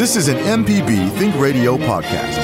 This is an MPB Think Radio podcast.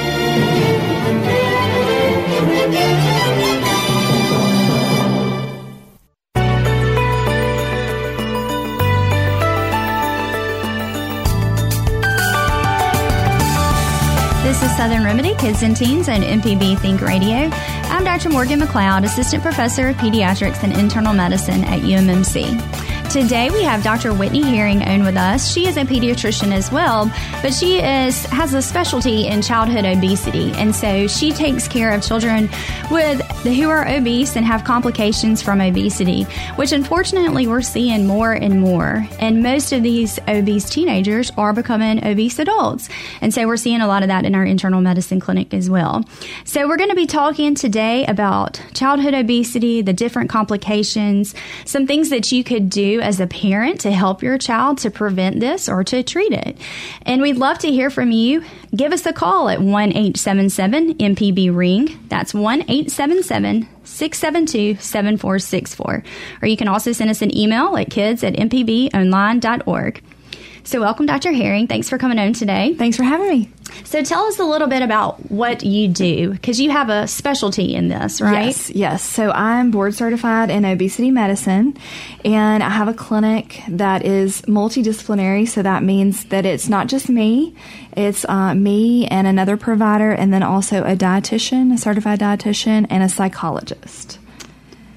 This is Southern Remedy Kids and Teens on MPB Think Radio. I'm Dr. Morgan McLeod, Assistant Professor of Pediatrics and Internal Medicine at UMMC. Today we have Dr. Whitney Herring on with us. She is a pediatrician as well, but she is has a specialty in childhood obesity, and so she takes care of children with who are obese and have complications from obesity, which unfortunately we're seeing more and more. And most of these obese teenagers are becoming obese adults, and so we're seeing a lot of that in our internal medicine clinic as well. So we're going to be talking today about childhood obesity, the different complications, some things that you could do as a parent to help your child to prevent this or to treat it. And we'd love to hear from you. Give us a call at 1 877 MPB Ring. That's 1 877 672 7464. Or you can also send us an email at kids at mpbonline.org. So, welcome, Dr. Herring. Thanks for coming on today. Thanks for having me. So, tell us a little bit about what you do because you have a specialty in this, right? Yes, yes. So, I'm board certified in obesity medicine, and I have a clinic that is multidisciplinary. So, that means that it's not just me, it's uh, me and another provider, and then also a dietitian, a certified dietitian, and a psychologist.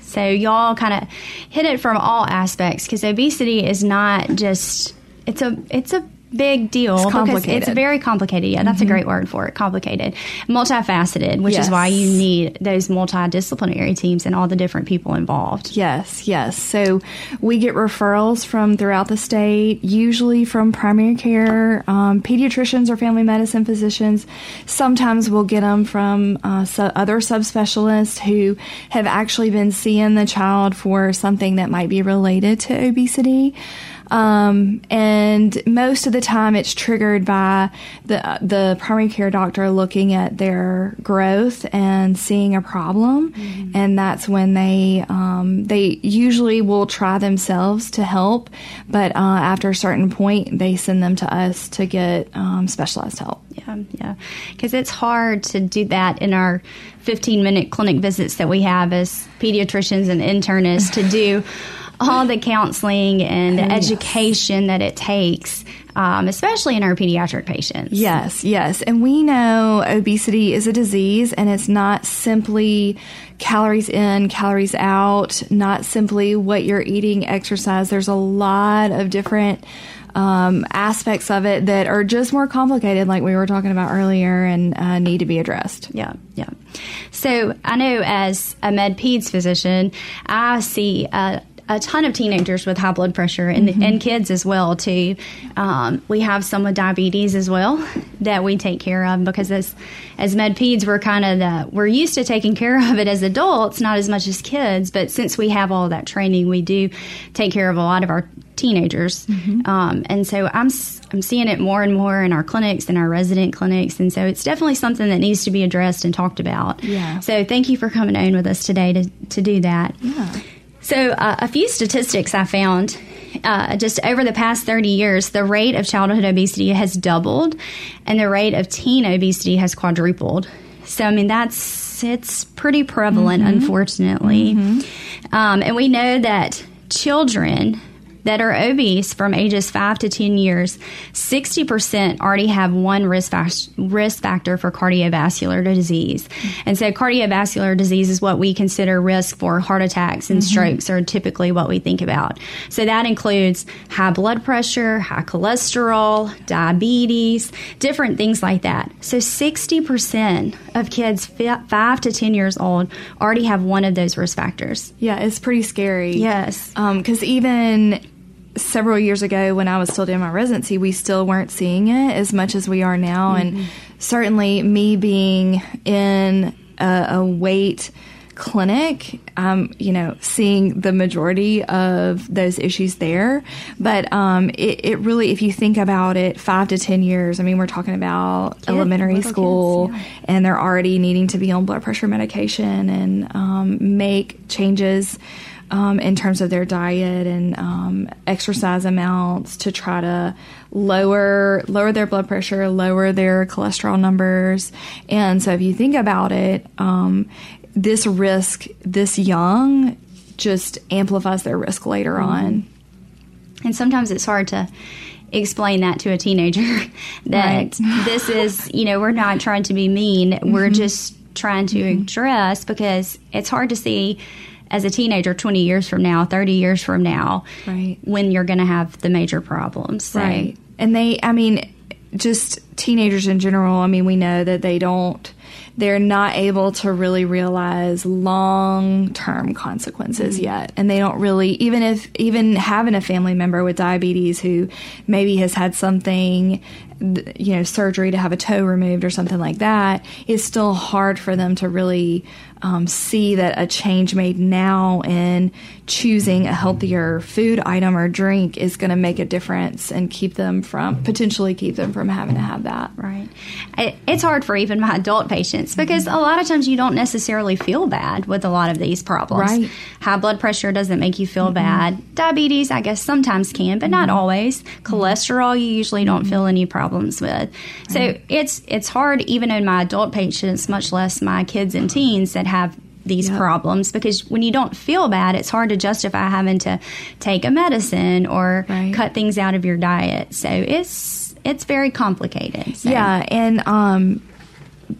So, y'all kind of hit it from all aspects because obesity is not just it's a it's a big deal it's because it's very complicated. Yeah, that's mm-hmm. a great word for it. Complicated, multifaceted, which yes. is why you need those multidisciplinary teams and all the different people involved. Yes, yes. So we get referrals from throughout the state, usually from primary care, um, pediatricians or family medicine physicians. Sometimes we'll get them from uh, so other subspecialists who have actually been seeing the child for something that might be related to obesity. Um, and most of the time, it's triggered by the the primary care doctor looking at their growth and seeing a problem, mm-hmm. and that's when they um, they usually will try themselves to help, but uh, after a certain point, they send them to us to get um, specialized help. Yeah, yeah, because it's hard to do that in our 15 minute clinic visits that we have as pediatricians and internists to do all the counseling and the education that it takes, um, especially in our pediatric patients. Yes, yes. And we know obesity is a disease and it's not simply calories in, calories out, not simply what you're eating, exercise. There's a lot of different um, aspects of it that are just more complicated, like we were talking about earlier, and uh, need to be addressed. Yeah, yeah. So I know as a med peds physician, I see a a ton of teenagers with high blood pressure and, mm-hmm. and kids as well too. Um, we have some with diabetes as well that we take care of because as as med peds we're kind of the we're used to taking care of it as adults, not as much as kids. But since we have all that training, we do take care of a lot of our teenagers. Mm-hmm. Um, and so I'm I'm seeing it more and more in our clinics and our resident clinics, and so it's definitely something that needs to be addressed and talked about. Yeah. So thank you for coming on with us today to to do that. Yeah. So, uh, a few statistics I found uh, just over the past 30 years, the rate of childhood obesity has doubled and the rate of teen obesity has quadrupled. So, I mean, that's it's pretty prevalent, mm-hmm. unfortunately. Mm-hmm. Um, and we know that children that are obese from ages 5 to 10 years, 60% already have one risk, fa- risk factor for cardiovascular disease. And so, cardiovascular disease is what we consider risk for heart attacks and mm-hmm. strokes, are typically what we think about. So, that includes high blood pressure, high cholesterol, diabetes, different things like that. So, 60% of kids 5 to 10 years old already have one of those risk factors. Yeah, it's pretty scary. Yes. Because um, even several years ago when I was still doing my residency, we still weren't seeing it as much as we are now. Mm-hmm. And certainly, me being in a, a weight clinic, um, you know, seeing the majority of those issues there. But um, it, it, really, if you think about it, five to 10 years, I mean, we're talking about Kid, elementary school, kids, yeah. and they're already needing to be on blood pressure medication and um, make changes um, in terms of their diet and um, exercise amounts to try to lower lower their blood pressure, lower their cholesterol numbers. And so, if you think about it, um, this risk this young just amplifies their risk later mm-hmm. on. And sometimes it's hard to explain that to a teenager that right. this is, you know, we're not trying to be mean. Mm-hmm. We're just trying to mm-hmm. address because it's hard to see as a teenager 20 years from now 30 years from now right. when you're going to have the major problems so. right and they i mean just teenagers in general i mean we know that they don't they're not able to really realize long term consequences mm-hmm. yet. And they don't really, even if, even having a family member with diabetes who maybe has had something you know surgery to have a toe removed or something like that is still hard for them to really um, see that a change made now in choosing a healthier food item or drink is going to make a difference and keep them from potentially keep them from having to have that. Right. It, it's hard for even my adult patients because a lot of times you don't necessarily feel bad with a lot of these problems. Right. High blood pressure doesn't make you feel mm-hmm. bad. Diabetes, I guess, sometimes can, but not mm-hmm. always. Cholesterol, you usually don't feel any problems with. So it's it's hard even in my adult patients, much less my kids and teens that have these yep. problems because when you don't feel bad, it's hard to justify having to take a medicine or right. cut things out of your diet. So it's it's very complicated. So. Yeah, and um,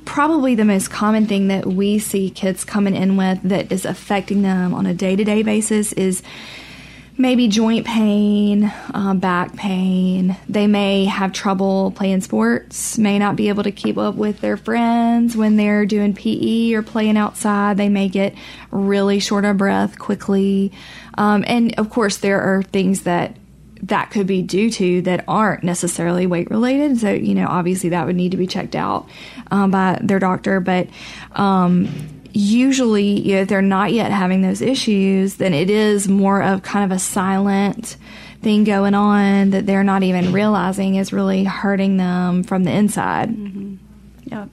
probably the most common thing that we see kids coming in with that is affecting them on a day to day basis is maybe joint pain, uh, back pain. They may have trouble playing sports, may not be able to keep up with their friends when they're doing PE or playing outside. They may get really short of breath quickly. Um, and of course, there are things that that could be due to that aren't necessarily weight related. So, you know, obviously that would need to be checked out um, by their doctor. But, um, usually you know, if they're not yet having those issues, then it is more of kind of a silent thing going on that they're not even realizing is really hurting them from the inside. Mm-hmm. Yep.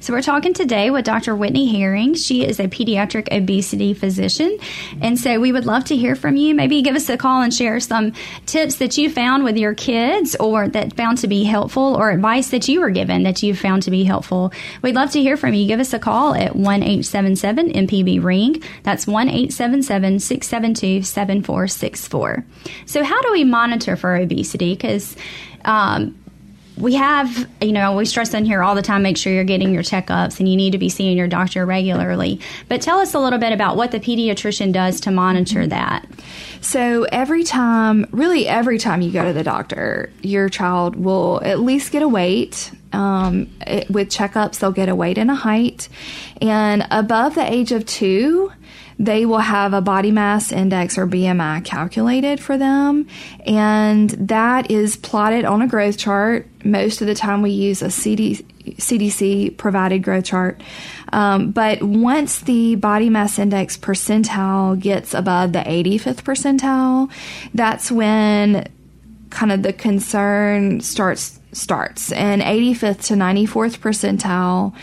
So we're talking today with Dr. Whitney Herring. She is a pediatric obesity physician. And so we would love to hear from you. Maybe give us a call and share some tips that you found with your kids or that found to be helpful or advice that you were given that you found to be helpful. We'd love to hear from you. Give us a call at 1 877 MPB Ring. That's 1 877 672 7464. So, how do we monitor for obesity? Because um, we have, you know, we stress in here all the time make sure you're getting your checkups and you need to be seeing your doctor regularly. But tell us a little bit about what the pediatrician does to monitor that. So, every time, really every time you go to the doctor, your child will at least get a weight. Um, it, with checkups, they'll get a weight and a height. And above the age of two, they will have a body mass index or BMI calculated for them, and that is plotted on a growth chart. Most of the time, we use a CD, CDC provided growth chart. Um, but once the body mass index percentile gets above the 85th percentile, that's when kind of the concern starts starts. And 85th to 94th percentile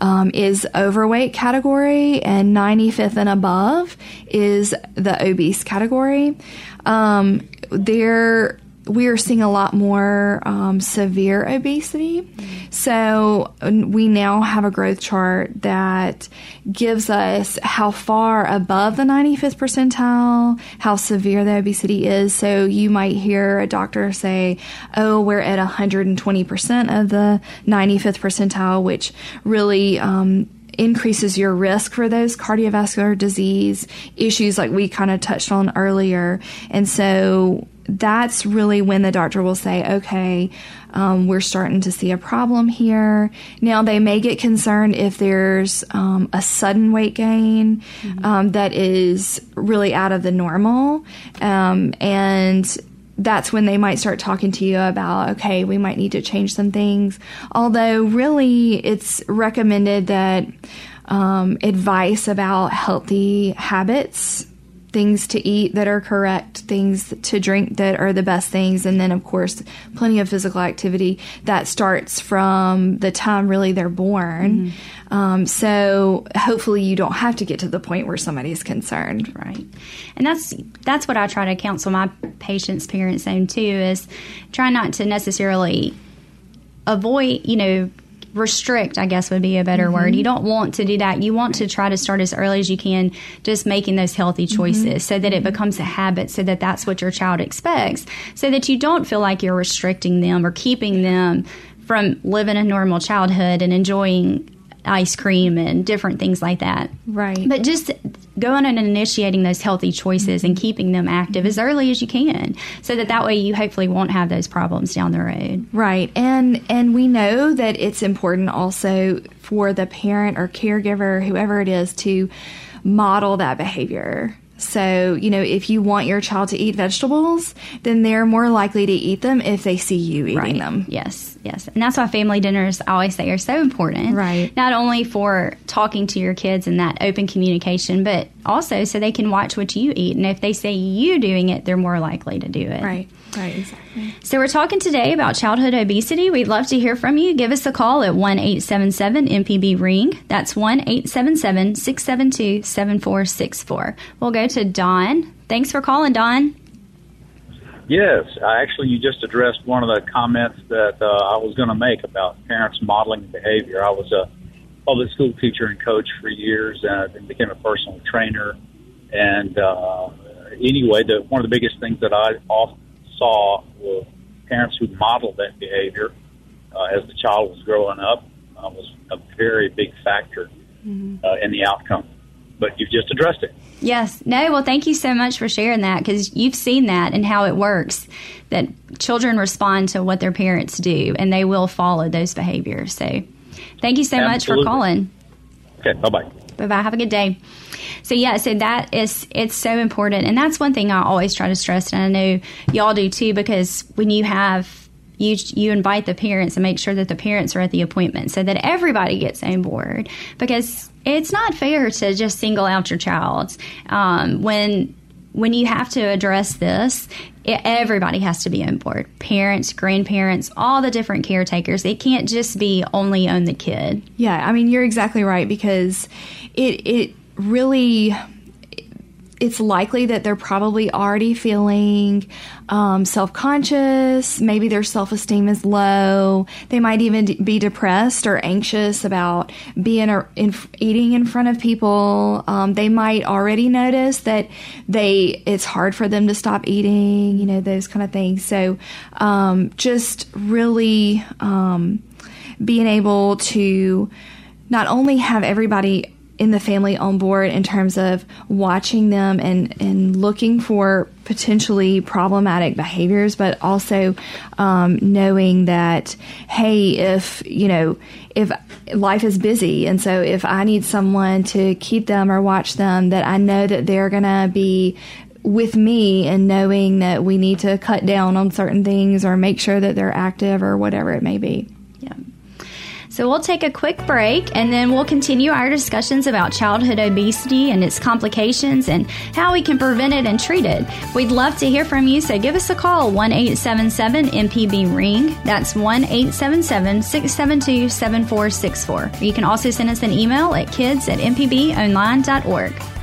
um, is overweight category, and 95th and above is the obese category. Um, there we are seeing a lot more um, severe obesity. So we now have a growth chart that gives us how far above the 95th percentile, how severe the obesity is. So you might hear a doctor say, oh, we're at 120% of the 95th percentile, which really, um, increases your risk for those cardiovascular disease issues like we kind of touched on earlier. And so that's really when the doctor will say, okay, um, we're starting to see a problem here. Now, they may get concerned if there's um, a sudden weight gain mm-hmm. um, that is really out of the normal. Um, and that's when they might start talking to you about, okay, we might need to change some things. Although, really, it's recommended that um, advice about healthy habits things to eat that are correct, things to drink that are the best things, and then, of course, plenty of physical activity that starts from the time really they're born. Mm-hmm. Um, so hopefully, you don't have to get to the point where somebody's concerned, right? And that's that's what I try to counsel my patients' parents on too is try not to necessarily avoid, you know, restrict, I guess would be a better mm-hmm. word. You don't want to do that. You want to try to start as early as you can, just making those healthy mm-hmm. choices mm-hmm. so that it becomes a habit, so that that's what your child expects, so that you don't feel like you're restricting them or keeping them from living a normal childhood and enjoying ice cream and different things like that. Right. But just going and initiating those healthy choices and keeping them active as early as you can so that that way you hopefully won't have those problems down the road. Right. And and we know that it's important also for the parent or caregiver whoever it is to model that behavior. So, you know, if you want your child to eat vegetables, then they're more likely to eat them if they see you eating right. them. Yes, yes. And that's why family dinners, I always say, are so important. Right. Not only for talking to your kids and that open communication, but also so they can watch what you eat. And if they see you doing it, they're more likely to do it. Right. Right, exactly. So we're talking today about childhood obesity. We'd love to hear from you. Give us a call at 1 877 MPB Ring. That's 1 877 672 7464. We'll go to Don. Thanks for calling, Don. Yes, actually, you just addressed one of the comments that uh, I was going to make about parents modeling behavior. I was a public school teacher and coach for years, and then became a personal trainer. And uh, anyway, the, one of the biggest things that I often saw were parents who modeled that behavior uh, as the child was growing up uh, was a very big factor mm-hmm. uh, in the outcome. But you've just addressed it. Yes. No, well, thank you so much for sharing that because you've seen that and how it works that children respond to what their parents do and they will follow those behaviors. So thank you so Absolutely. much for calling. Okay. Bye bye. Bye bye. Have a good day. So yeah, so that is it's so important, and that's one thing I always try to stress, and I know y'all do too, because when you have you you invite the parents and make sure that the parents are at the appointment so that everybody gets on board. Because it's not fair to just single out your child. Um, when when you have to address this it, everybody has to be on board. Parents grandparents all the different caretakers. It can't just be only on the kid. Yeah i mean you're exactly right because it it really it's likely that they're probably already feeling um, self conscious. Maybe their self esteem is low. They might even be depressed or anxious about being or in, eating in front of people. Um, they might already notice that they it's hard for them to stop eating. You know those kind of things. So um, just really um, being able to not only have everybody in the family on board in terms of watching them and, and looking for potentially problematic behaviors, but also um, knowing that, hey, if, you know, if life is busy, and so if I need someone to keep them or watch them, that I know that they're going to be with me and knowing that we need to cut down on certain things or make sure that they're active or whatever it may be. So we'll take a quick break and then we'll continue our discussions about childhood obesity and its complications and how we can prevent it and treat it. We'd love to hear from you, so give us a call 1 877 MPB Ring. That's 1 877 672 7464. You can also send us an email at kids at mpbonline.org.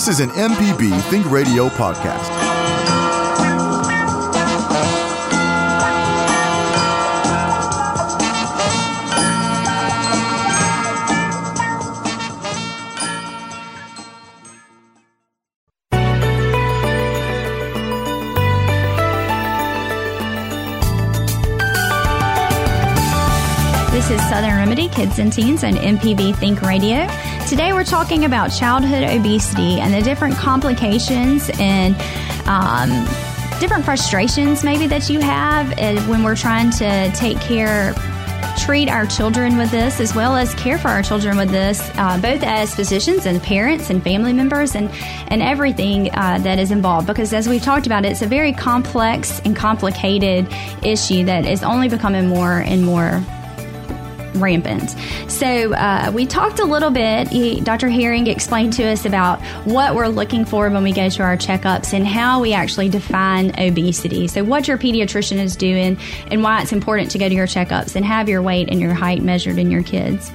This is an MPB Think Radio podcast. This is Southern Remedy Kids and Teens on MPB Think Radio. Today we're talking about childhood obesity and the different complications and um, different frustrations maybe that you have uh, when we're trying to take care treat our children with this as well as care for our children with this, uh, both as physicians and parents and family members and, and everything uh, that is involved. Because as we've talked about, it's a very complex and complicated issue that is only becoming more and more rampant. So uh, we talked a little bit. He, Dr. Herring explained to us about what we're looking for when we go to our checkups and how we actually define obesity. So what your pediatrician is doing and why it's important to go to your checkups and have your weight and your height measured in your kids.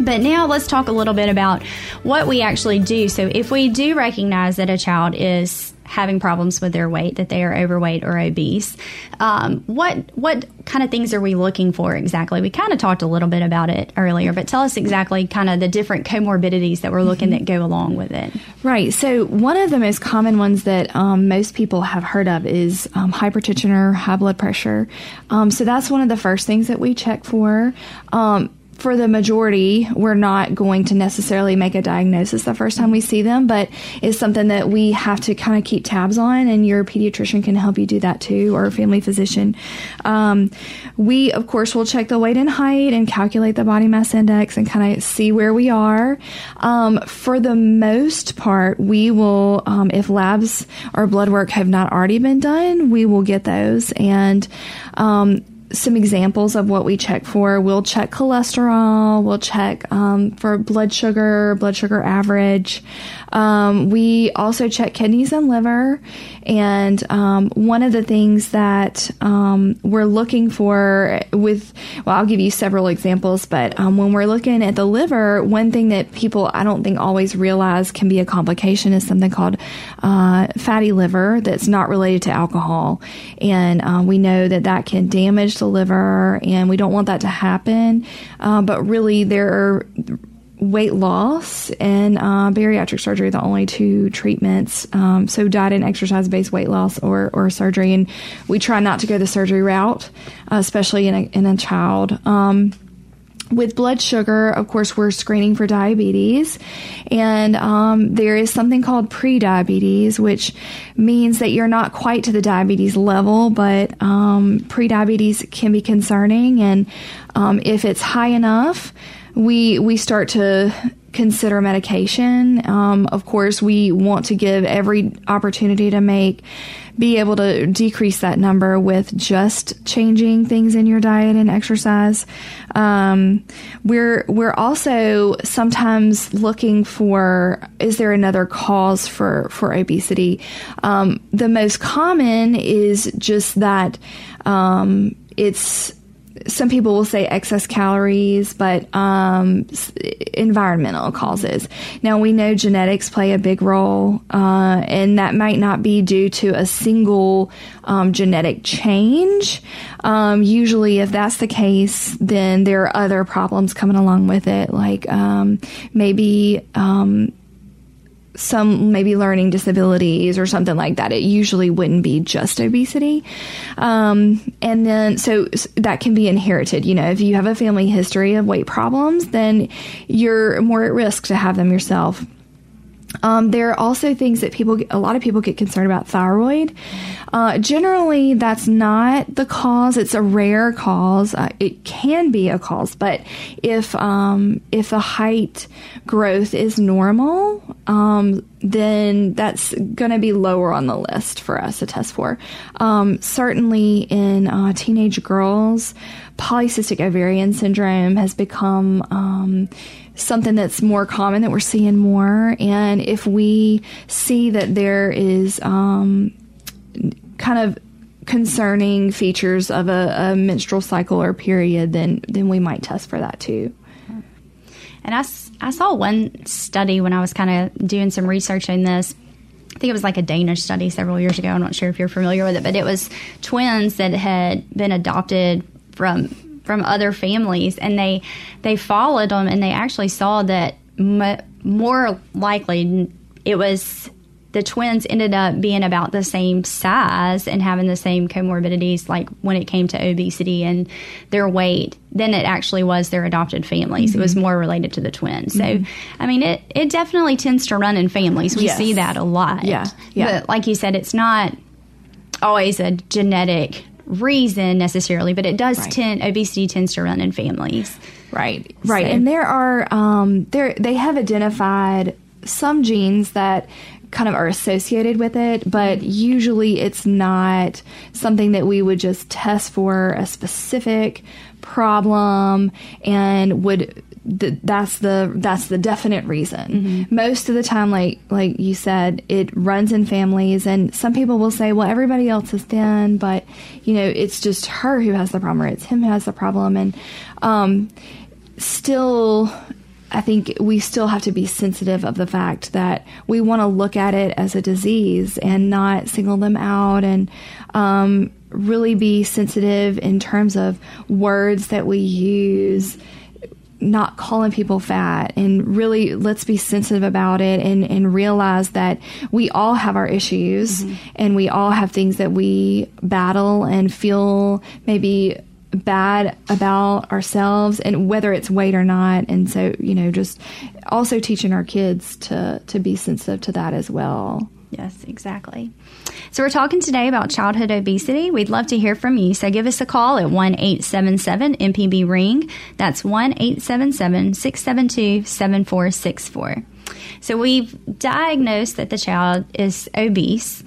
But now let's talk a little bit about what we actually do. So if we do recognize that a child is having problems with their weight, that they are overweight or obese. Um, what what kind of things are we looking for exactly? We kind of talked a little bit about it earlier, but tell us exactly kind of the different comorbidities that we're looking mm-hmm. that go along with it. Right. So one of the most common ones that um, most people have heard of is um, hypertension or high blood pressure. Um, so that's one of the first things that we check for. For the majority, we're not going to necessarily make a diagnosis the first time we see them, but it's something that we have to kind of keep tabs on, and your pediatrician can help you do that too, or a family physician. Um, we, of course, will check the weight and height and calculate the body mass index and kind of see where we are. Um, for the most part, we will, um, if labs or blood work have not already been done, we will get those and um, some examples of what we check for. We'll check cholesterol. We'll check um, for blood sugar, blood sugar average. Um, we also check kidneys and liver. And um, one of the things that um, we're looking for with, well, I'll give you several examples, but um, when we're looking at the liver, one thing that people I don't think always realize can be a complication is something called uh, fatty liver that's not related to alcohol. And uh, we know that that can damage liver, and we don't want that to happen. Uh, but really, there are weight loss and uh, bariatric surgery the only two treatments. Um, so diet and exercise based weight loss or, or surgery, and we try not to go the surgery route, uh, especially in a, in a child. Um, with blood sugar, of course, we're screening for diabetes, and um, there is something called pre-diabetes, which means that you're not quite to the diabetes level, but um, pre-diabetes can be concerning, and um, if it's high enough, we we start to consider medication. Um, of course, we want to give every opportunity to make be able to decrease that number with just changing things in your diet and exercise. Um, we're we're also sometimes looking for is there another cause for for obesity? Um, the most common is just that um, it's some people will say excess calories, but um, environmental causes. Now we know genetics play a big role, uh, and that might not be due to a single um, genetic change. Um, usually, if that's the case, then there are other problems coming along with it, like um, maybe um, some maybe learning disabilities or something like that. It usually wouldn't be just obesity. Um, and then, so that can be inherited. You know, if you have a family history of weight problems, then you're more at risk to have them yourself. Um, there are also things that people, a lot of people get concerned about thyroid. Uh, generally, that's not the cause. It's a rare cause. Uh, it can be a cause, but if um, if the height growth is normal, um, then that's going to be lower on the list for us to test for. Um, certainly, in uh, teenage girls, polycystic ovarian syndrome has become um, something that's more common that we're seeing more. And if we see that there is um, kind of concerning features of a, a, menstrual cycle or period, then then we might test for that too. And I, I saw one study when I was kind of doing some research on this. I think it was like a Danish study several years ago. I'm not sure if you're familiar with it, but it was twins that had been adopted from from other families, and they they followed them, and they actually saw that m- more likely it was the twins ended up being about the same size and having the same comorbidities, like when it came to obesity and their weight, than it actually was their adopted families. Mm-hmm. It was mm-hmm. more related to the twins. So, mm-hmm. I mean, it, it definitely tends to run in families. We yes. see that a lot. Yeah. yeah. But like you said, it's not always a genetic reason necessarily, but it does right. tend obesity tends to run in families. Right, right, so. and there are um, there they have identified some genes that kind of are associated with it, but usually it's not something that we would just test for a specific problem and would th- that's the that's the definite reason. Mm-hmm. Most of the time, like like you said, it runs in families, and some people will say, "Well, everybody else is thin, but you know, it's just her who has the problem, or it's him who has the problem," and um, still I think we still have to be sensitive of the fact that we want to look at it as a disease and not single them out and um, really be sensitive in terms of words that we use not calling people fat and really let's be sensitive about it and, and realize that we all have our issues mm-hmm. and we all have things that we battle and feel maybe bad about ourselves and whether it's weight or not. And so you know just also teaching our kids to to be sensitive to that as well. Yes exactly so we're talking today about childhood obesity. We'd love to hear from you. So give us a call at 1-877 mpb ring. That's 1-877-672-7464 so we've diagnosed that the child is obese.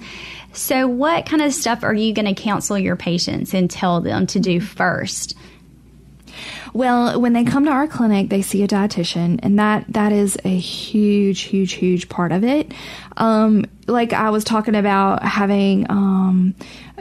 So, what kind of stuff are you going to counsel your patients and tell them to do first? Well, when they come to our clinic, they see a dietitian, and that that is a huge, huge, huge part of it. Um, like I was talking about having um,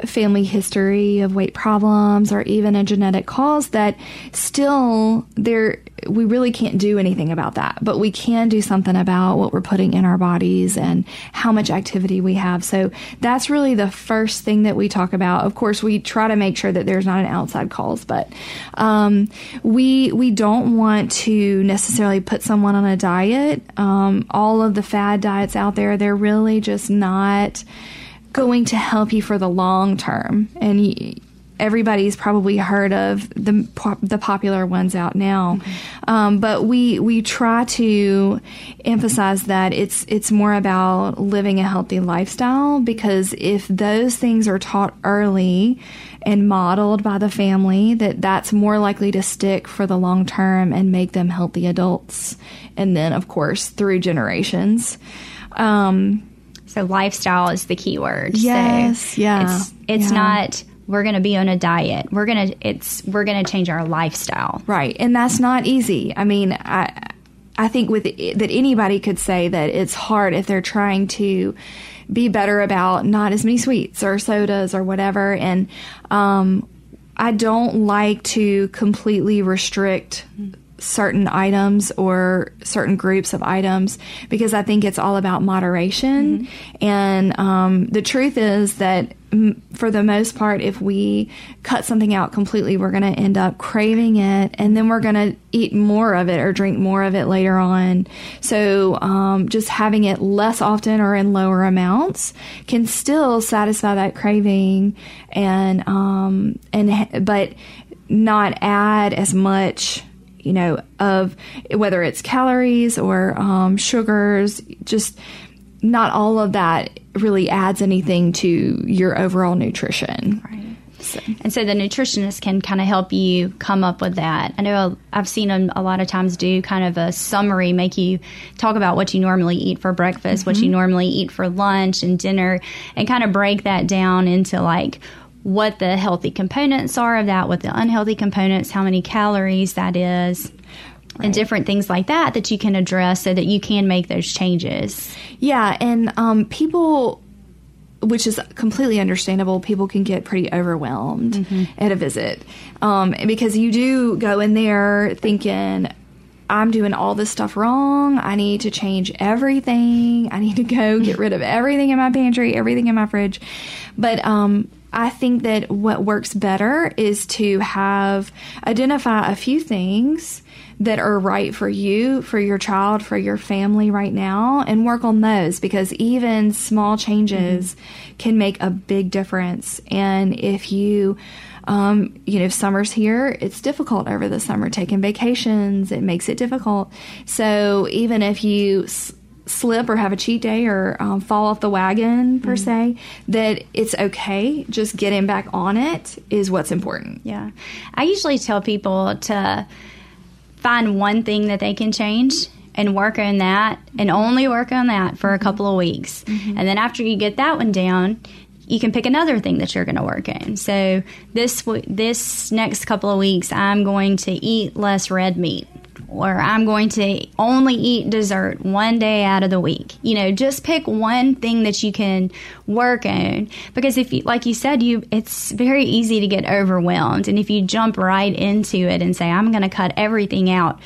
family history of weight problems or even a genetic cause that still there we really can't do anything about that. But we can do something about what we're putting in our bodies and how much activity we have. So that's really the first thing that we talk about. Of course we try to make sure that there's not an outside cause but um, we we don't want to necessarily put someone on a diet um, all of the fad diets out there they're really just not going to help you for the long term. And everybody's probably heard of the the popular ones out now, mm-hmm. um, but we we try to emphasize that it's it's more about living a healthy lifestyle because if those things are taught early and modeled by the family, that that's more likely to stick for the long term and make them healthy adults, and then of course through generations. Um, so lifestyle is the key word. Yes, so yeah. It's it's yeah. not we're going to be on a diet. We're going to it's we're going to change our lifestyle. Right. And that's not easy. I mean, I I think with that anybody could say that it's hard if they're trying to be better about not as many sweets or sodas or whatever. And um I don't like to completely restrict certain items or certain groups of items because I think it's all about moderation. Mm-hmm. And um, the truth is that m- for the most part, if we cut something out completely, we're going to end up craving it and then we're going to eat more of it or drink more of it later on. So um, just having it less often or in lower amounts can still satisfy that craving and, um, and, but not add as much you know, of whether it's calories or um, sugars, just not all of that really adds anything to your overall nutrition. Right. So. And so the nutritionist can kind of help you come up with that. I know I've seen them a lot of times do kind of a summary, make you talk about what you normally eat for breakfast, mm-hmm. what you mm-hmm. normally eat for lunch and dinner, and kind of break that down into like what the healthy components are of that, what the unhealthy components, how many calories that is. Right. and different things like that that you can address so that you can make those changes. Yeah, and um, people, which is completely understandable, people can get pretty overwhelmed mm-hmm. at a visit um, because you do go in there thinking, I'm doing all this stuff wrong. I need to change everything. I need to go get rid of everything in my pantry, everything in my fridge. But um, I think that what works better is to have identify a few things that are right for you, for your child, for your family right now, and work on those because even small changes mm-hmm. can make a big difference. And if you um, you know, summer's here. It's difficult over the summer taking vacations. It makes it difficult. So even if you s- slip or have a cheat day or um, fall off the wagon per mm-hmm. se, that it's okay. Just getting back on it is what's important. Yeah, I usually tell people to find one thing that they can change and work on that and only work on that for a couple of weeks. Mm-hmm. And then after you get that one down, you can pick another thing that you're going to work in. So this this next couple of weeks, I'm going to eat less red meat, or I'm going to only eat dessert one day out of the week. You know, just pick one thing that you can work on because if you, like you said, you it's very easy to get overwhelmed, and if you jump right into it and say I'm going to cut everything out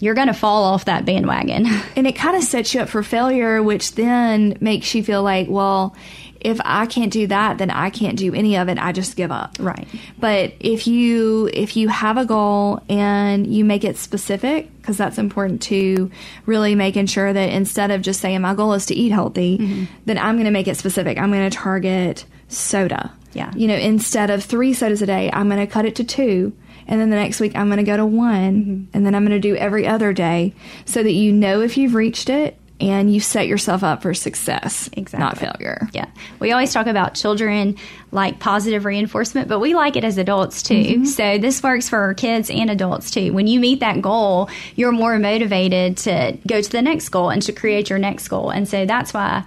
you're going to fall off that bandwagon. And it kind of sets you up for failure, which then makes you feel like, well, if I can't do that, then I can't do any of it. I just give up. Right. But if you if you have a goal and you make it specific, because that's important to really making sure that instead of just saying my goal is to eat healthy, mm-hmm. then I'm going to make it specific. I'm going to target soda. Yeah. You know, instead of three sodas a day, I'm going to cut it to two. And then the next week, I'm going to go to one. Mm-hmm. And then I'm going to do every other day so that you know if you've reached it and you set yourself up for success, exactly. not failure. Yeah. We always talk about children like positive reinforcement, but we like it as adults too. Mm-hmm. So this works for kids and adults too. When you meet that goal, you're more motivated to go to the next goal and to create your next goal. And so that's why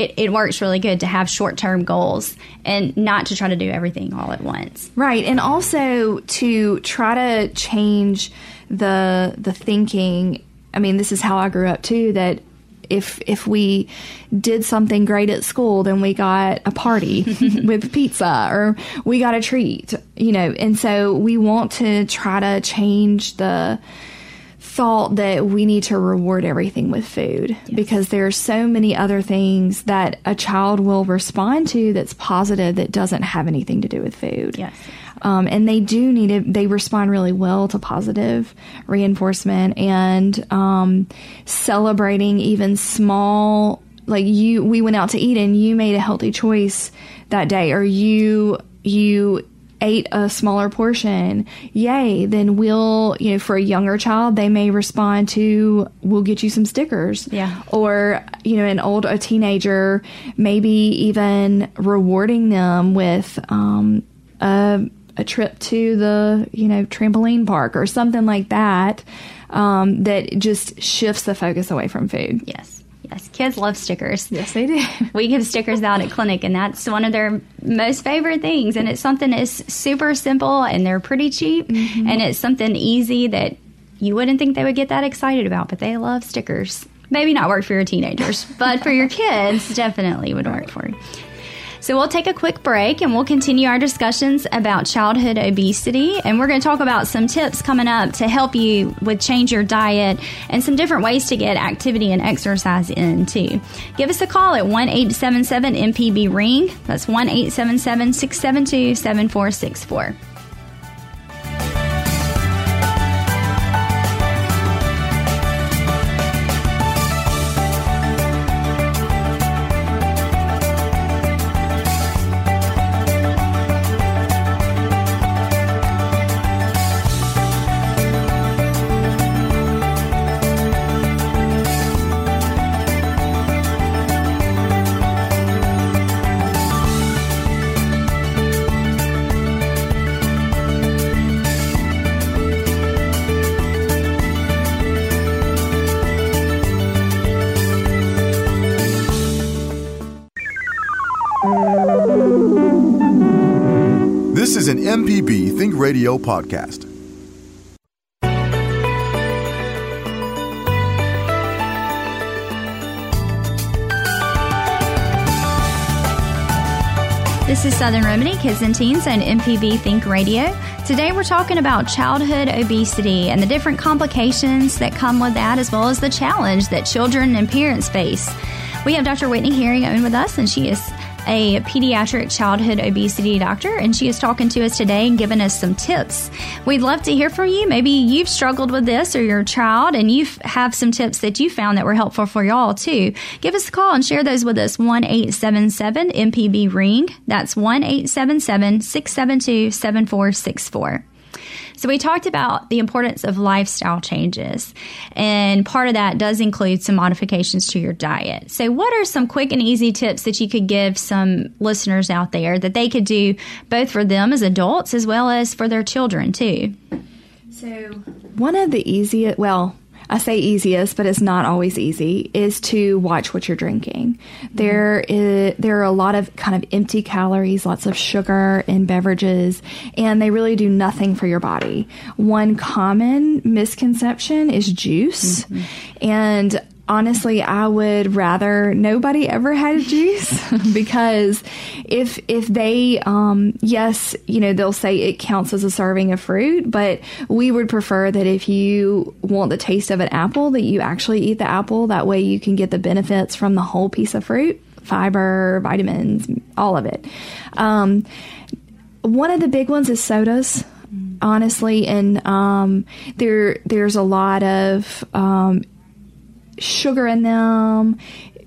it, it works really good to have short term goals and not to try to do everything all at once. Right. And also to try to change the the thinking. I mean, this is how I grew up too, that if if we did something great at school, then we got a party with pizza or we got a treat, you know. And so we want to try to change the thought that we need to reward everything with food yes. because there are so many other things that a child will respond to that's positive that doesn't have anything to do with food. Yes. Um, and they do need it. They respond really well to positive reinforcement and um, celebrating even small. Like you, we went out to eat and you made a healthy choice that day, or you you ate a smaller portion, yay, then we'll, you know, for a younger child, they may respond to, we'll get you some stickers. Yeah. Or, you know, an old, a teenager, maybe even rewarding them with, um, a, a trip to the you know trampoline park or something like that um, that just shifts the focus away from food. Yes. Yes, kids love stickers. Yes, they do. we give stickers out at clinic, and that's one of their most favorite things. And it's something that's super simple, and they're pretty cheap, mm-hmm. and it's something easy that you wouldn't think they would get that excited about, but they love stickers. Maybe not work for your teenagers, but for your kids, definitely would work for you. So we'll take a quick break and we'll continue our discussions about childhood obesity. And we're going to talk about some tips coming up to help you with change your diet and some different ways to get activity and exercise in too. Give us a call at 1 877 MPB Ring. That's 1 877 672 7464. Radio podcast. This is Southern Remedy Kids and Teens on MPB Think Radio. Today we're talking about childhood obesity and the different complications that come with that, as well as the challenge that children and parents face. We have Dr. Whitney Herring on with us, and she is a pediatric childhood obesity doctor, and she is talking to us today and giving us some tips. We'd love to hear from you. Maybe you've struggled with this or your child, and you have some tips that you found that were helpful for y'all too. Give us a call and share those with us. One eight seven seven MPB Ring. That's 1 672 7464. So we talked about the importance of lifestyle changes, and part of that does include some modifications to your diet. So, what are some quick and easy tips that you could give some listeners out there that they could do both for them as adults as well as for their children too? So, one of the easiest, well, I say easiest, but it's not always easy, is to watch what you're drinking. There is, there are a lot of kind of empty calories, lots of sugar in beverages, and they really do nothing for your body. One common misconception is juice. Mm-hmm. And honestly, I would rather nobody ever had a juice because if if they um, yes, you know, they'll say it counts as a serving of fruit, but we would prefer that if you want the taste of an apple, that you actually eat the apple. That way, you can get the benefits from the whole piece of fruit, fiber, vitamins, all of it. Um, one of the big ones is sodas honestly and um, there there's a lot of um, sugar in them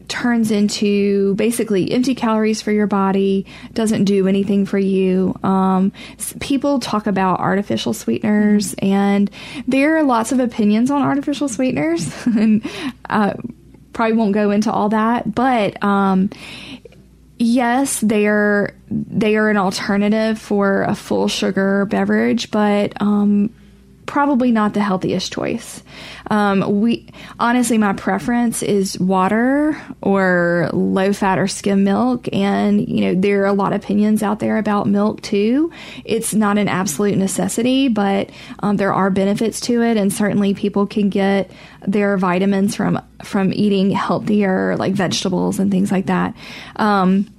turns into basically empty calories for your body, doesn't do anything for you. Um, people talk about artificial sweeteners, and there are lots of opinions on artificial sweeteners, and uh, probably won't go into all that, but. Um, yes, they are they are an alternative for a full sugar beverage, but um, probably not the healthiest choice. Um, we honestly, my preference is water or low fat or skim milk, and you know there are a lot of opinions out there about milk too. It's not an absolute necessity, but um, there are benefits to it, and certainly people can get their vitamins from from eating healthier like vegetables and things like that. Um,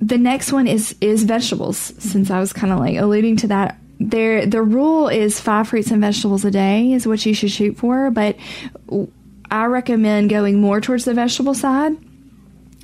the next one is is vegetables since i was kind of like alluding to that there the rule is five fruits and vegetables a day is what you should shoot for, but I recommend going more towards the vegetable side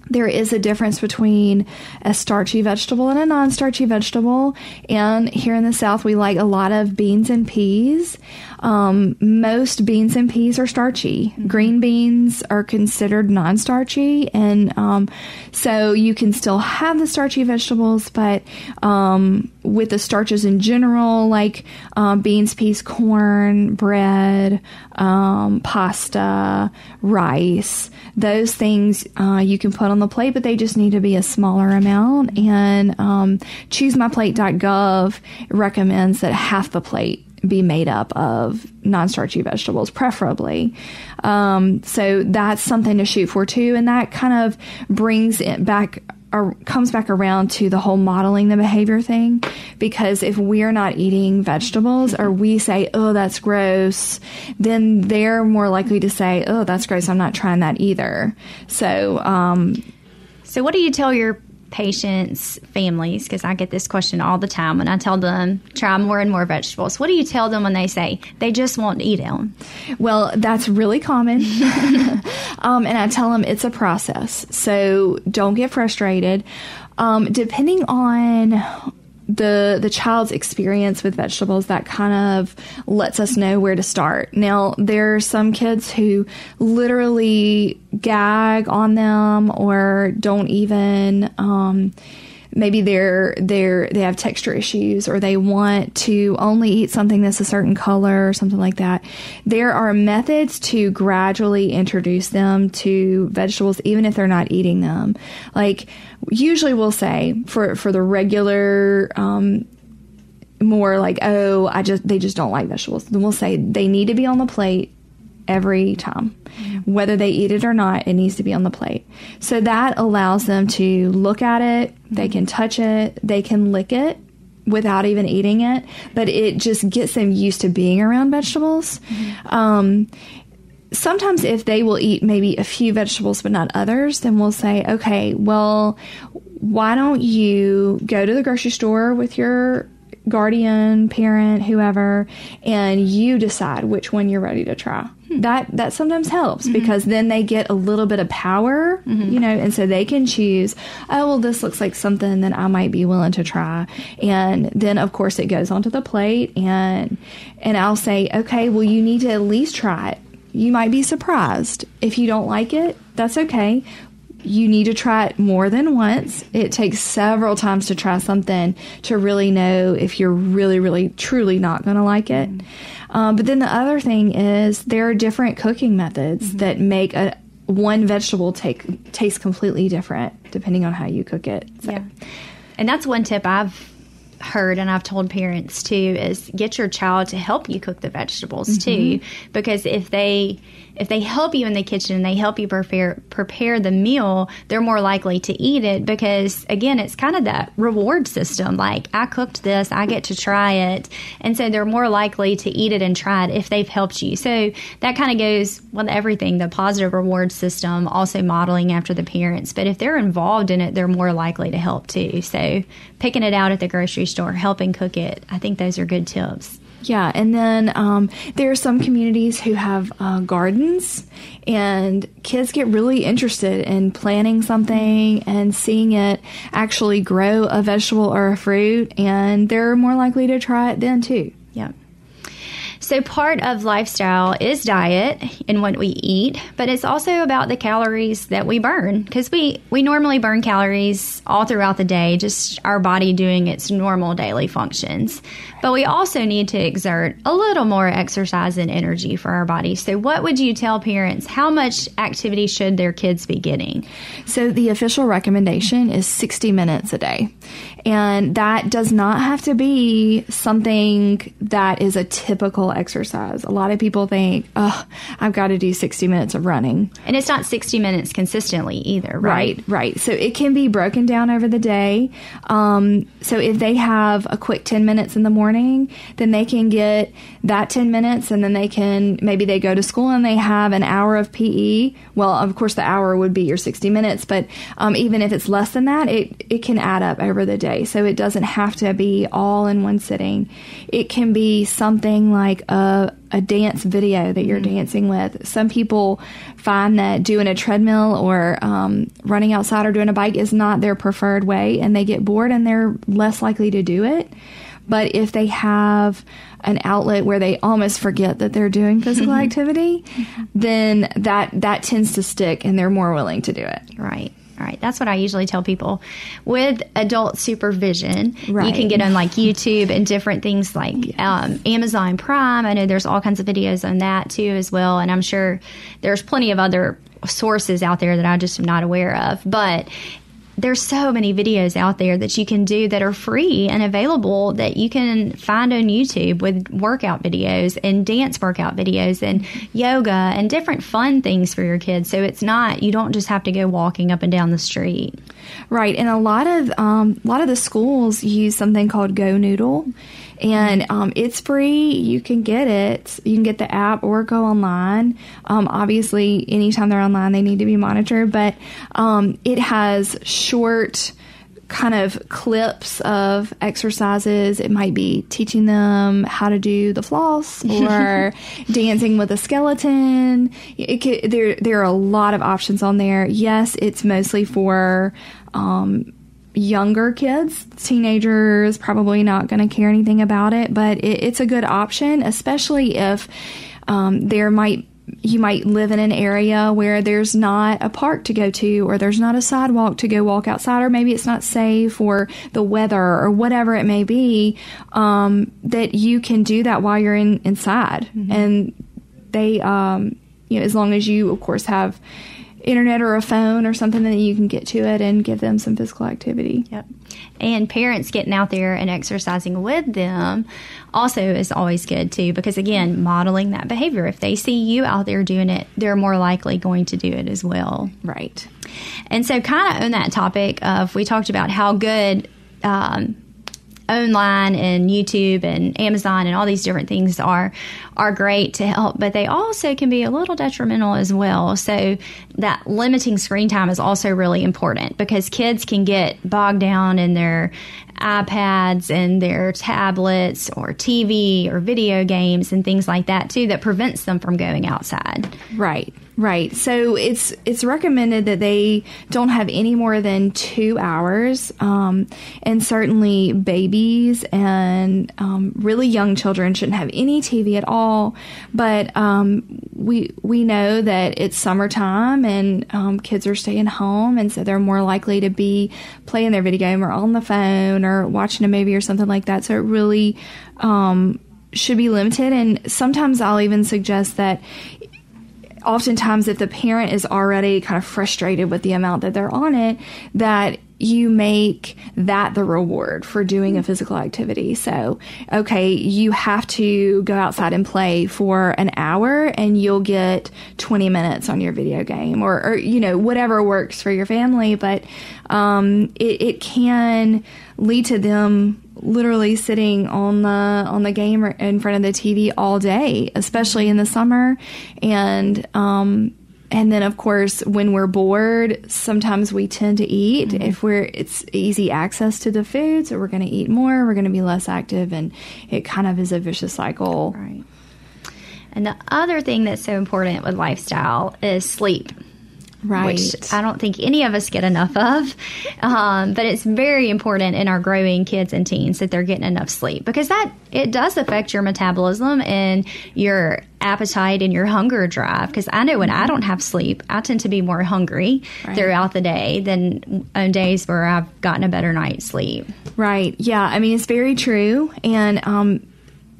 there is a difference between a starchy vegetable and a non starchy vegetable. And here in the South, we like a lot of beans and peas. Um, most beans and peas are starchy. Mm-hmm. Green beans are considered non starchy. And um, so you can still have the starchy vegetables, but um, with the starches in general, like um, beans, peas, corn, bread, um, pasta, rice, those things uh, you can put on the plate, but they just need to be a smaller amount. And um, ChooseMyPlate.gov recommends that half the plate be made up of non-starchy vegetables, preferably. Um, so that's something to shoot for too, and that kind of brings it back comes back around to the whole modeling the behavior thing. Because if we're not eating vegetables or we say oh that's gross then they're more likely to say oh that's gross. I'm not trying that either. So um, so what do you tell your patients families because i get this question all the time when i tell them try more and more vegetables. What do you tell them when they say they just won't eat them? Well that's really common. Um, and i tell them it's a process so don't get frustrated. Um, depending on the the child's experience with vegetables that kind of lets us know where to start. Now, there are some kids who literally gag on them or don't even um, maybe they're they're they have texture issues or they want to only eat something that's a certain color or something like that. There are methods to gradually introduce them to vegetables even if they're not eating them. Like usually we'll say for for the regular um, more like oh i just they just don't like vegetables. Then we'll say they need to be on the plate every time. Whether they eat it or not, it needs to be on the plate. So that allows them to look at it, they can touch it, they can lick it without even eating it, but it just gets them used to being around vegetables. Um, sometimes if they will eat maybe a few vegetables but not others, then we'll say, okay, well, why don't you go to the grocery store with your guardian, parent, whoever, and you decide which one you're ready to try. Hmm. that that sometimes helps mm-hmm. because then they get a little bit of power, mm-hmm. you know, and so they can choose. Oh well, this looks like something that I might be willing to try, and then of course it goes onto the plate, and and I'll say, okay, well you need to at least try it. You might be surprised if you don't like it. That's okay you need to try it more than once. It takes several times to try something to really know if you're really, really, truly not going to like it. Mm. Um, but then the other thing is there are different cooking methods that make a one vegetable take taste completely different depending on how you cook it. So- Yeah. And that's one tip I've heard and I've told parents too is get your child to help you cook the vegetables too because if they if they help you in the kitchen and they help you prepare prepare the meal they're more likely to eat it because again it's kind of that reward system. Like I cooked this I get to try it. And so they're more likely to eat it and try it if they've helped you. So that kind of goes with everything the positive reward system also modeling after the parents. But if they're involved in it they're more likely to help too. So picking it out at the grocery store helping cook it i think those are good tips Yeah, and then um, there are some communities who have uh, gardens, and kids get really interested in planting something and seeing it actually grow a vegetable or a fruit, and they're more likely to try it then too. Yep. So, part of lifestyle is diet and what we eat, but it's also about the calories that we burn because we, we normally burn calories all throughout the day, just our body doing its normal daily functions. But we also need to exert a little more exercise and energy for our body. So, what would you tell parents? How much activity should their kids be getting? So the official recommendation is 60 minutes a day. And that does not have to be something that is a typical exercise. A lot of people think, oh, I've got to do 60 minutes of running. And it's not 60 minutes consistently either, right? Right, right. So it can be broken down over the day. Um, so if they have a quick 10 minutes in the morning, then they can get that 10 minutes and then they can, maybe they go to school and they have an hour of PE. Well, of course, the hour would be your 60 minutes, but um, even if it's less than that, it, it can add up over the day. So it doesn't have to be all in one sitting. It can be something like a, a dance video that you're dancing with. Some people find that doing a treadmill or um, running outside or doing a bike is not their preferred way and they get bored and they're less likely to do it. But if they have an outlet where they almost forget that they're doing physical activity, then that that tends to stick and they're more willing to do it. Right. Right. That's what I usually tell people. With adult supervision, you can get on like YouTube and different things like um, Amazon Prime. I know there's all kinds of videos on that too as well. And I'm sure there's plenty of other sources out there that I just am not aware of. But there's so many videos out there that you can do that are free and available that you can find on YouTube with workout videos and dance workout videos and yoga and different fun things for your kids. So it's not you don't just have to go walking up and down the street. Right, and a lot of um, a lot of the schools use something called GoNoodle, and um, it's free. You can get it. You can get the app or go online. Um, obviously, anytime they're online, they need to be monitored. But um, it has short kind of clips of exercises. It might be teaching them how to do the floss or dancing with a skeleton. It could, there, there are a lot of options on there. Yes, it's mostly for um, younger kids, teenagers. Probably not going to care anything about it, but it, it's a good option, especially if um, there might you might live in an area where there's not a park to go to or there's not a sidewalk to go walk outside or maybe it's not safe or the weather or whatever it may be um, that you can do that while you're in inside and they um, you know as long as you of course have internet or a phone or something that you can get to it and give them some physical activity Yep. And parents getting out there and exercising with them also is always good too, because again, modeling that behavior. If they see you out there doing it, they're more likely going to do it as well. right And so, kind of on that topic of, we talked about how good um, online and YouTube and Amazon and all these different things are are great to help, but they also can be a little detrimental as well. So that limiting screen time is also really important because kids can get bogged down in their iPads and their tablets or TV or video games and things like that too that prevents them from going outside. Right. Right. So it's it's recommended that they don't have any more than two hours, um, and certainly babies and um, really young children shouldn't have any TV at all. But um, we we know that it's summertime and um, kids are staying home, and so they're more likely to be playing their video game or on the phone or watching a movie or something like that. So it really um, should be limited. And sometimes I'll even suggest that oftentimes if the parent is already kind of frustrated with the amount that they're on it, that you make that the reward for doing a physical activity. So, okay, you have to go outside and play for an hour and you'll get 20 minutes on your video game or, or you know, whatever works for your family. But um, it, it can lead to them literally sitting on the on the game in front of the TV all day, especially in the summer, and um, and then of course when we're bored, sometimes we tend to eat. Mm-hmm. If we're it's easy access to the food, so we're going to eat more. We're going to be less active, and it kind of is a vicious cycle. Right. And the other thing that's so important with lifestyle is sleep. Right. Which I don't think any of us get enough of. Um, but it's very important in our growing kids and teens that they're getting enough sleep because that it does affect your metabolism and your appetite and your hunger drive. Because I know when I don't have sleep, I tend to be more hungry right. throughout the day than on days where I've gotten a better night's sleep. Right. Yeah. I mean, it's very true. And, um,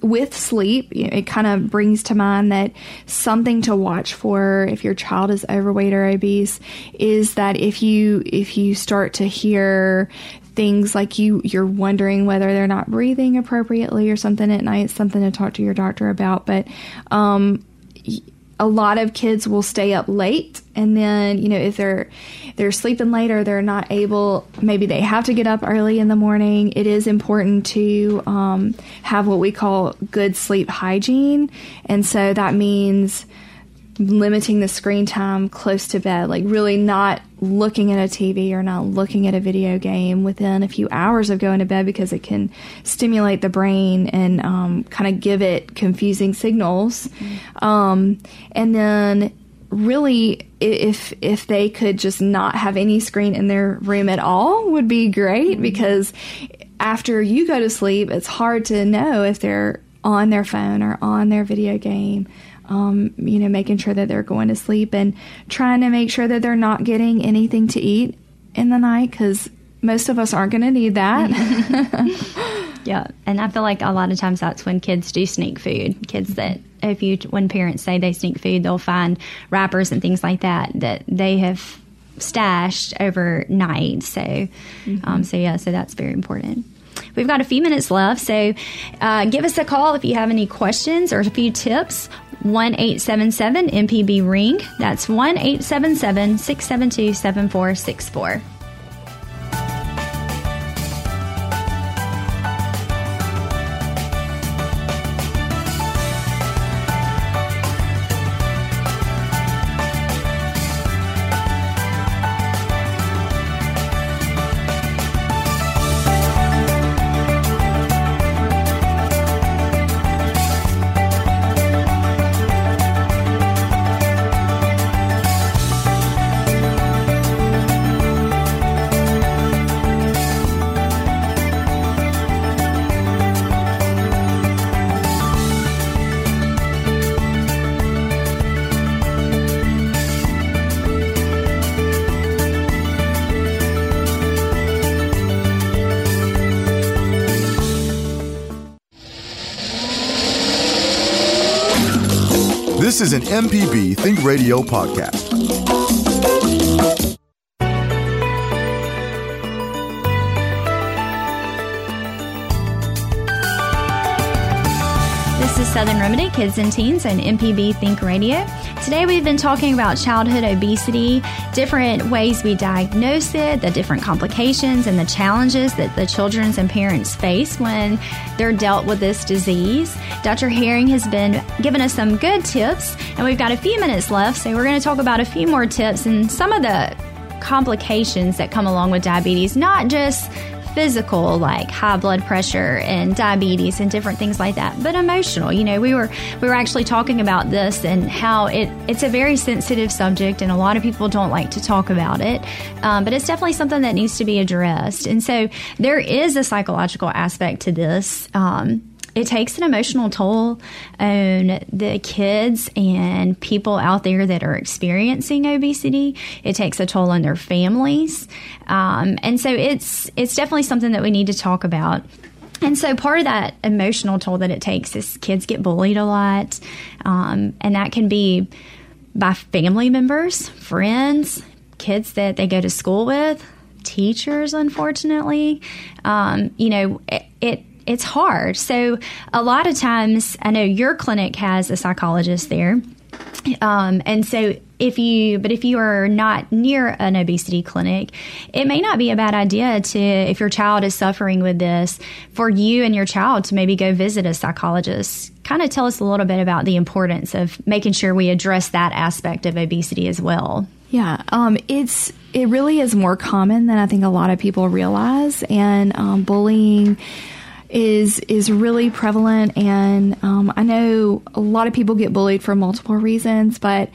with sleep, it kind of brings to mind that something to watch for if your child is overweight or obese is that if you if you start to hear things like you you're wondering whether they're not breathing appropriately or something at night, something to talk to your doctor about. But um, a lot of kids will stay up late and then you know if they're they're sleeping late or they're not able maybe they have to get up early in the morning. It is important to um, have what we call good sleep hygiene and so that means limiting the screen time close to bed, like really not looking at a TV or not looking at a video game within a few hours of going to bed because it can stimulate the brain and um, kind of give it confusing signals. Mm-hmm. Um, and then really if if they could just not have any screen in their room at all would be great mm-hmm. because after you go to sleep it's hard to know if they're on their phone or on their video game um, you know, making sure that they're going to sleep and trying to make sure that they're not getting anything to eat in the night because most of us aren't going to need that. yeah, and I feel like a lot of times that's when kids do sneak food. Kids that if you when parents say they sneak food, they'll find wrappers and things like that that they have stashed overnight. So, mm-hmm. um, so yeah, so that's very important. We've got a few minutes left, so uh, give us a call if you have any questions or a few tips 1 877 MPB Ring. That's 1 877 672 7464. This is an MPB Think Radio podcast. This is Southern Remedy Kids and Teens on MPB Think Radio. Today we've been talking about childhood obesity, different ways we diagnose it, the different complications and the challenges that the children's and parents face when they're dealt with this disease. Dr. Herring has been giving us some good tips, and we've got a few minutes left, so we're going to talk about a few more tips and some of the complications that come along with diabetes, not just physical, like high blood pressure and diabetes and different things like that, but emotional. You know, we were we were actually talking about this and how it it's a very sensitive subject, and a lot of people don't like to talk about it. Um, but it's definitely something that needs to be addressed, and so there is a psychological aspect to this. Um, it takes an emotional toll on the kids and people out there that are experiencing obesity. It takes a toll on their families, um, and so it's it's definitely something that we need to talk about. And so part of that emotional toll that it takes is kids get bullied a lot, um, and that can be by family members, friends, kids that they go to school with, teachers, unfortunately. Um, you know, it, it it's hard. So a lot of times, I know your clinic has a psychologist there. Um, and so if you but if you are not near an obesity clinic it may not be a bad idea to if your child is suffering with this for you and your child to maybe go visit a psychologist kind of tell us a little bit about the importance of making sure we address that aspect of obesity as well yeah, um, it's it really is more common than I think a lot of people realize, and um, bullying is is really prevalent. And um, I know a lot of people get bullied for multiple reasons, but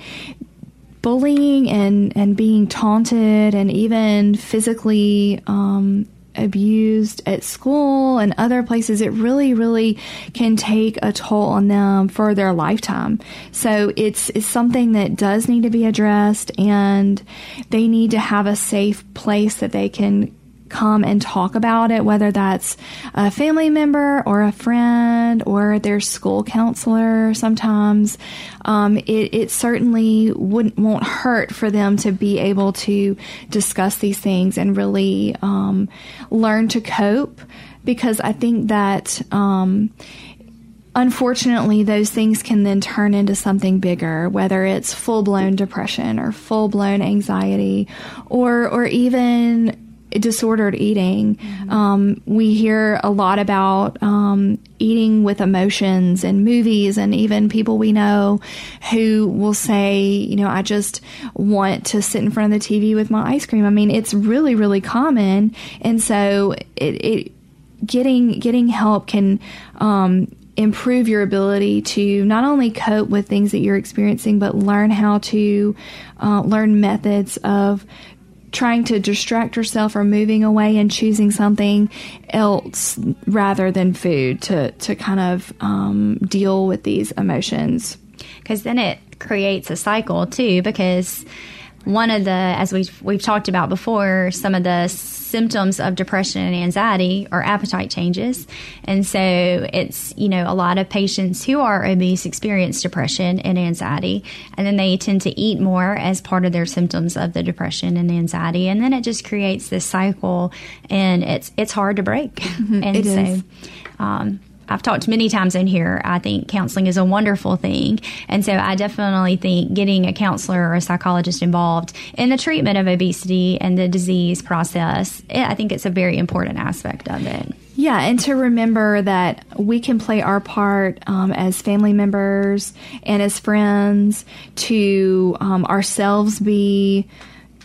bullying and and being taunted and even physically um, abused at school and other places, it really, really can take a toll on them for their lifetime. So it's, it's something that does need to be addressed and they need to have a safe place that they can come and talk about it, whether that's a family member or a friend or their school counselor. Sometimes um, it, it, certainly wouldn't won't hurt for them to be able to discuss these things and really um, learn to cope. Because I think that. Um, unfortunately, those things can then turn into something bigger, whether it's full blown depression or full blown anxiety, or or even disordered eating. Mm-hmm. Um, we hear a lot about um, eating with emotions in movies, and even people we know who will say, you know, I just want to sit in front of the TV with my ice cream. I mean, it's really, really common, and so it, it getting getting help can. Um, improve your ability to not only cope with things that you're experiencing, but learn how to uh, learn methods of trying to distract yourself or moving away and choosing something else rather than food to, to kind of um, deal with these emotions. Because then it creates a cycle too, because one of the, as we've, we've talked about before, some of the symptoms of depression and anxiety are appetite changes. And so it's, you know, a lot of patients who are obese experience depression and anxiety, and then they tend to eat more as part of their symptoms of the depression and anxiety. And then it just creates this cycle and it's, it's hard to break. Mm-hmm. and it so, is. Um, I've talked many times in here. I think counseling is a wonderful thing. And so I definitely think getting a counselor or a psychologist involved in the treatment of obesity and the disease process, I think it's a very important aspect of it. Yeah, and to remember that we can play our part um, as family members and as friends to um, ourselves be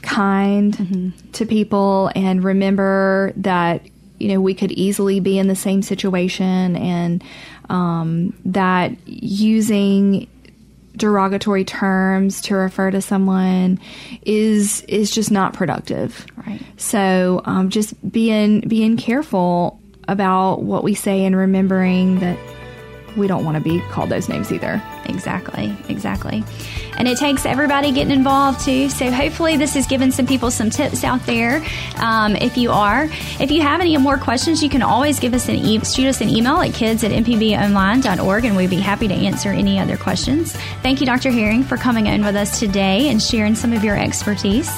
kind mm-hmm. to people and remember that you know, we could easily be in the same situation and um, that using derogatory terms to refer to someone is is just not productive. Right. So um, just being being careful about what we say and remembering that we don't want to be called those names either. Exactly, exactly. And it takes everybody getting involved too. So hopefully, this has given some people some tips out there. Um, if you are, if you have any more questions, you can always give us an e- shoot us an email at kids at mpbonline.org, and we'd be happy to answer any other questions. Thank you, Dr. Herring, for coming in with us today and sharing some of your expertise.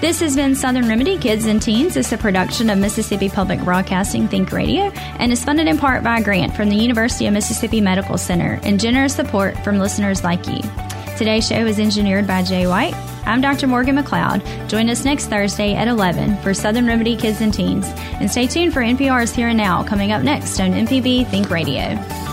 This has been Southern Remedy Kids and Teens. It's a production of Mississippi Public Broadcasting Think Radio and is funded in part by a grant from the University of Mississippi Medical Center and generous from listeners like you. Today's show is engineered by Jay White. I'm Dr. Morgan McLeod. Join us next Thursday at 11 for Southern Remedy Kids and Teens. And stay tuned for NPR's Here and Now coming up next on MPB Think Radio.